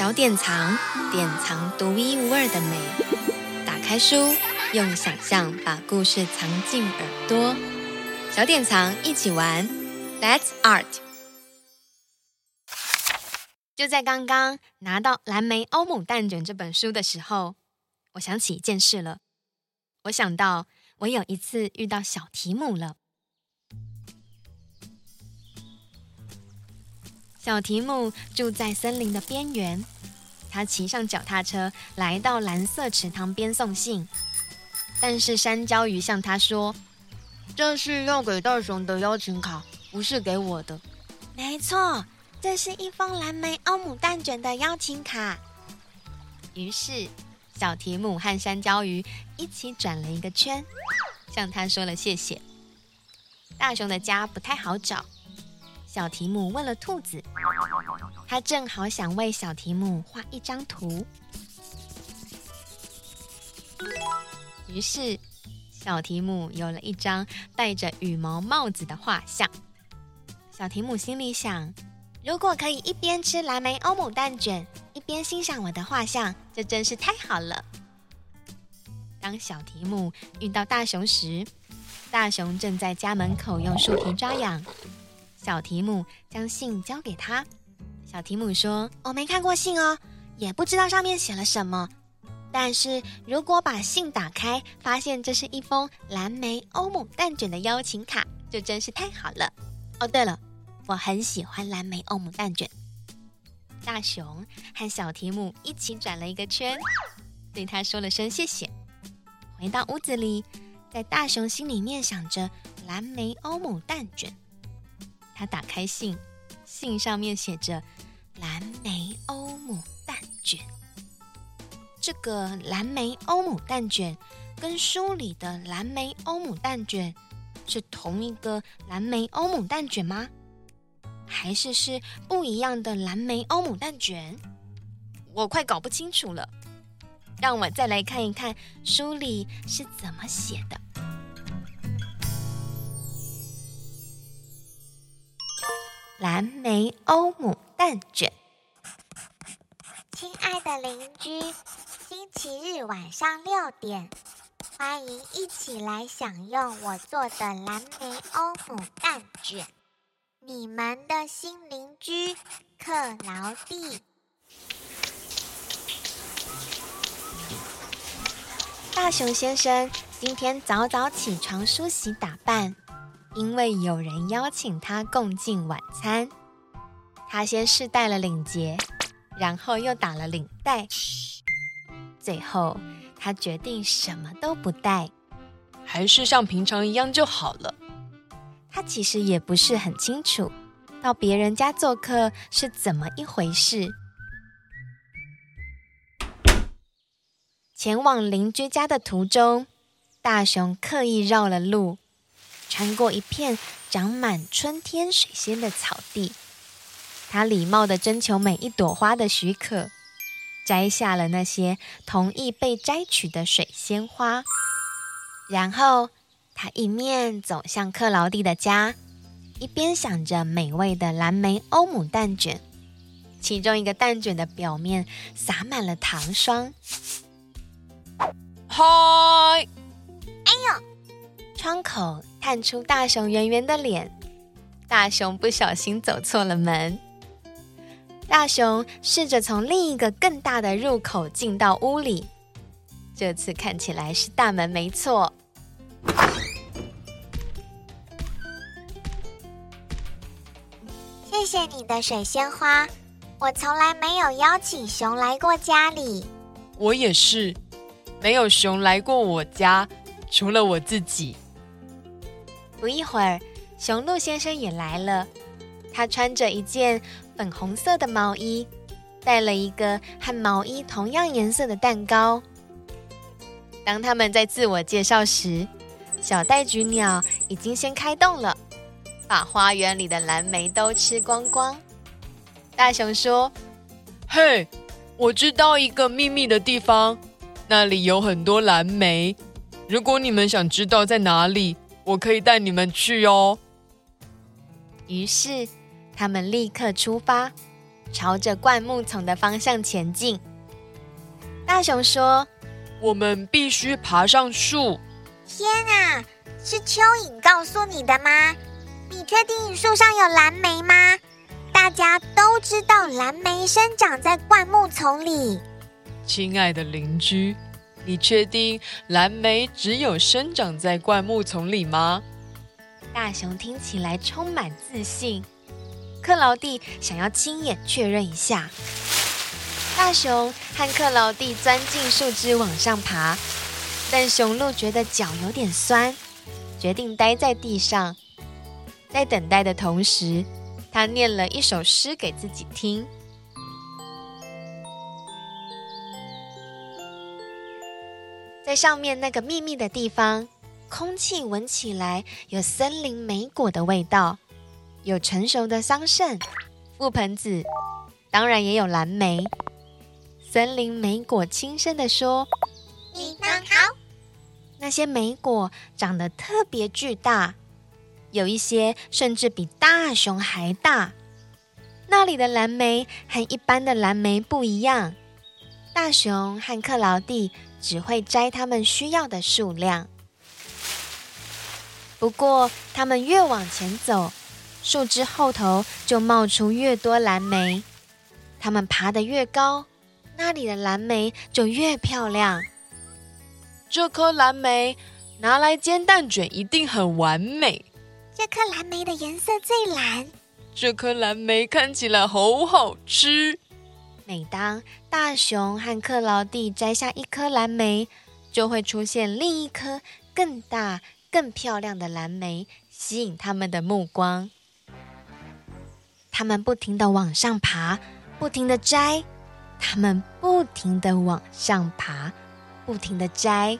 小典藏，典藏独一无二的美。打开书，用想象把故事藏进耳朵。小典藏一起玩，Let's Art。就在刚刚拿到蓝莓欧姆蛋卷这本书的时候，我想起一件事了。我想到我有一次遇到小提姆了。小提姆住在森林的边缘，他骑上脚踏车来到蓝色池塘边送信，但是山椒鱼向他说：“这是要给大熊的邀请卡，不是给我的。”“没错，这是一封蓝莓欧姆蛋卷的邀请卡。”于是小提姆和山椒鱼一起转了一个圈，向他说了谢谢。大熊的家不太好找。小提姆问了兔子，他正好想为小提姆画一张图。于是，小提姆有了一张戴着羽毛帽子的画像。小提姆心里想：如果可以一边吃蓝莓欧姆蛋卷，一边欣赏我的画像，这真是太好了。当小提姆遇到大熊时，大熊正在家门口用树皮抓痒。小提姆将信交给他。小提姆说：“我没看过信哦，也不知道上面写了什么。但是如果把信打开，发现这是一封蓝莓欧姆蛋卷的邀请卡，就真是太好了。哦，对了，我很喜欢蓝莓欧姆蛋卷。”大熊和小提姆一起转了一个圈，对他说了声谢谢。回到屋子里，在大熊心里面想着蓝莓欧姆蛋卷。他打开信，信上面写着“蓝莓欧姆蛋卷”。这个蓝莓欧姆蛋卷跟书里的蓝莓欧姆蛋卷是同一个蓝莓欧姆蛋卷吗？还是是不一样的蓝莓欧姆蛋卷？我快搞不清楚了。让我再来看一看书里是怎么写的。蓝莓欧姆蛋卷，亲爱的邻居，星期日晚上六点，欢迎一起来享用我做的蓝莓欧姆蛋卷。你们的新邻居克劳蒂。大熊先生今天早早起床梳洗打扮。因为有人邀请他共进晚餐，他先试戴了领结，然后又打了领带，最后他决定什么都不戴，还是像平常一样就好了。他其实也不是很清楚，到别人家做客是怎么一回事。前往邻居家的途中，大熊刻意绕了路。穿过一片长满春天水仙的草地，他礼貌地征求每一朵花的许可，摘下了那些同意被摘取的水仙花。然后，他一面走向克劳蒂的家，一边想着美味的蓝莓欧姆蛋卷，其中一个蛋卷的表面洒满了糖霜。嗨！哎呦！窗口探出大熊圆圆的脸，大熊不小心走错了门。大熊试着从另一个更大的入口进到屋里，这次看起来是大门没错。谢谢你的水仙花，我从来没有邀请熊来过家里。我也是，没有熊来过我家，除了我自己。不一会儿，雄鹿先生也来了。他穿着一件粉红色的毛衣，带了一个和毛衣同样颜色的蛋糕。当他们在自我介绍时，小袋橘鸟已经先开动了，把花园里的蓝莓都吃光光。大熊说：“嘿，我知道一个秘密的地方，那里有很多蓝莓。如果你们想知道在哪里，”我可以带你们去哦。于是，他们立刻出发，朝着灌木丛的方向前进。大熊说：“我们必须爬上树。”天啊，是蚯蚓告诉你的吗？你确定树上有蓝莓吗？大家都知道蓝莓生长在灌木丛里。亲爱的邻居，你确定蓝莓只有生长在灌木丛里吗？大熊听起来充满自信。克劳蒂想要亲眼确认一下。大熊和克劳蒂钻进树枝往上爬，但雄鹿觉得脚有点酸，决定待在地上。在等待的同时，他念了一首诗给自己听。在上面那个秘密的地方，空气闻起来有森林莓果的味道，有成熟的桑葚、覆盆子，当然也有蓝莓。森林莓果轻声地说：“你们好。”那些莓果长得特别巨大。有一些甚至比大熊还大。那里的蓝莓和一般的蓝莓不一样。大熊和克劳蒂只会摘他们需要的数量。不过，他们越往前走，树枝后头就冒出越多蓝莓。他们爬得越高，那里的蓝莓就越漂亮。这颗蓝莓拿来煎蛋卷一定很完美。这颗蓝莓的颜色最蓝。这颗蓝莓看起来好好吃。每当大熊和克劳蒂摘下一颗蓝莓，就会出现另一颗更大、更漂亮的蓝莓，吸引他们的目光。他们不停地往上爬，不停地摘。他们不停地往上爬，不停地摘。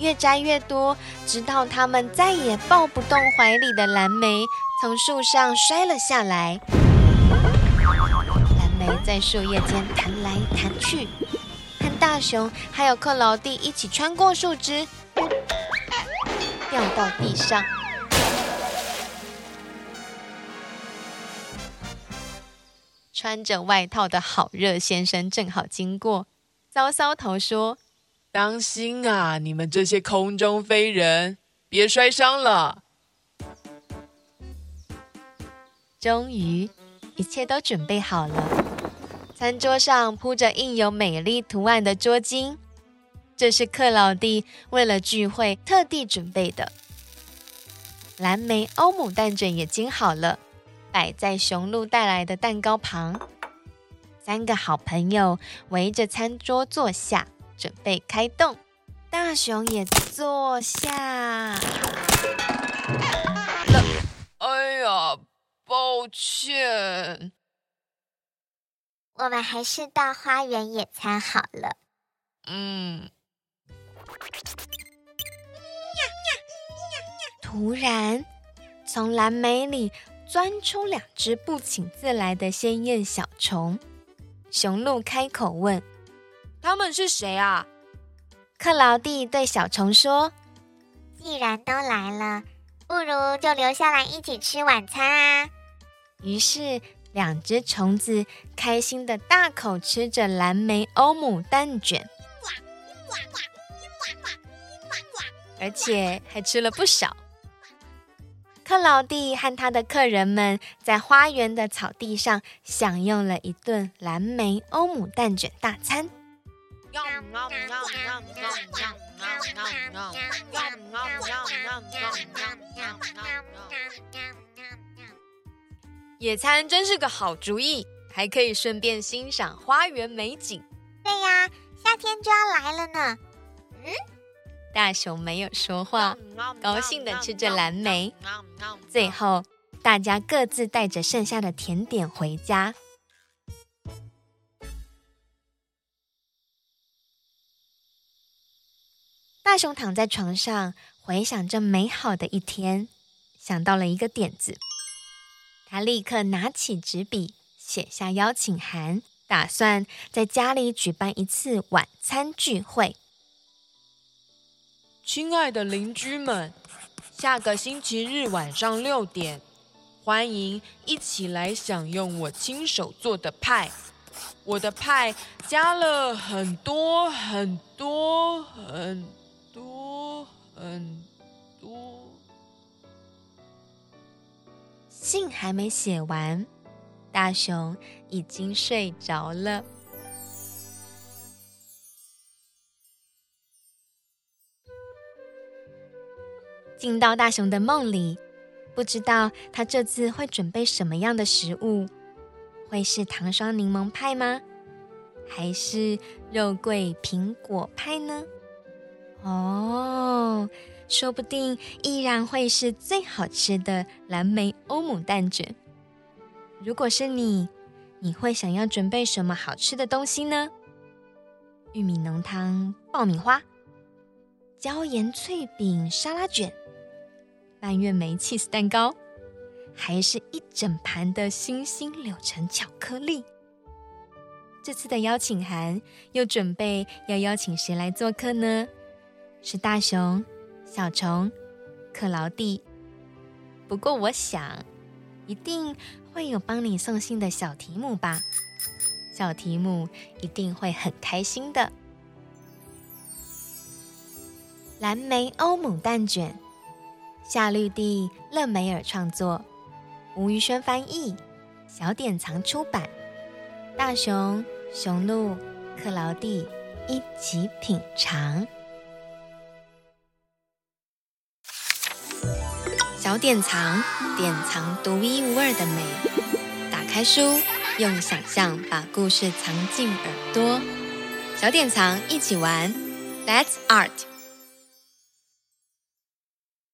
越摘越多，直到他们再也抱不动怀里的蓝莓，从树上摔了下来。在树叶间弹来弹去，和大熊还有克劳蒂一起穿过树枝，掉到地上。穿着外套的好热先生正好经过，搔搔头说。当心啊！你们这些空中飞人，别摔伤了。终于，一切都准备好了。餐桌上铺着印有美丽图案的桌巾，这是克劳蒂为了聚会特地准备的。蓝莓欧姆蛋卷也煎好了，摆在雄鹿带来的蛋糕旁。三个好朋友围着餐桌坐下。准备开动，大熊也坐下。哎呀，抱歉。我们还是到花园野餐好了。嗯。突然，从蓝莓里钻出两只不请自来的鲜艳小虫。雄鹿开口问。他们是谁啊？克劳蒂对小虫说：“既然都来了，不如就留下来一起吃晚餐啊。”于是，两只虫子开心地大口吃着蓝莓欧姆蛋卷，而且还吃了不少。克劳蒂和他的客人们在花园的草地上享用了一顿蓝莓欧姆蛋卷大餐。野餐真是个好主意，还可以顺便欣赏花园美景。对呀，夏天就要来了呢。嗯，大熊没有说话，高兴的吃着蓝莓。最后，大家各自带着剩下的甜点回家。大熊躺在床上，回想着美好的一天，想到了一个点子。他立刻拿起纸笔，写下邀请函，打算在家里举办一次晚餐聚会。亲爱的邻居们，下个星期日晚上六点，欢迎一起来享用我亲手做的派。我的派加了很多很多很多很多。信还没写完，大熊已经睡着了。进到大熊的梦里，不知道他这次会准备什么样的食物？会是糖霜柠檬派吗？还是肉桂苹果派呢？哦，说不定依然会是最好吃的蓝莓欧姆蛋卷。如果是你，你会想要准备什么好吃的东西呢？玉米浓汤爆米花、椒盐脆饼沙拉卷、蔓越莓起司蛋糕。还是一整盘的星星柳橙巧克力。这次的邀请函又准备要邀请谁来做客呢？是大熊、小虫、克劳蒂。不过我想，一定会有帮你送信的小提姆吧？小提姆一定会很开心的。蓝莓欧姆蛋卷，夏绿蒂勒梅尔创作。吴宇轩翻译，小典藏出版。大熊、熊鹿、克劳蒂一起品尝。小典藏，典藏独一无二的美。打开书，用想象把故事藏进耳朵。小典藏，一起玩，Let's Art。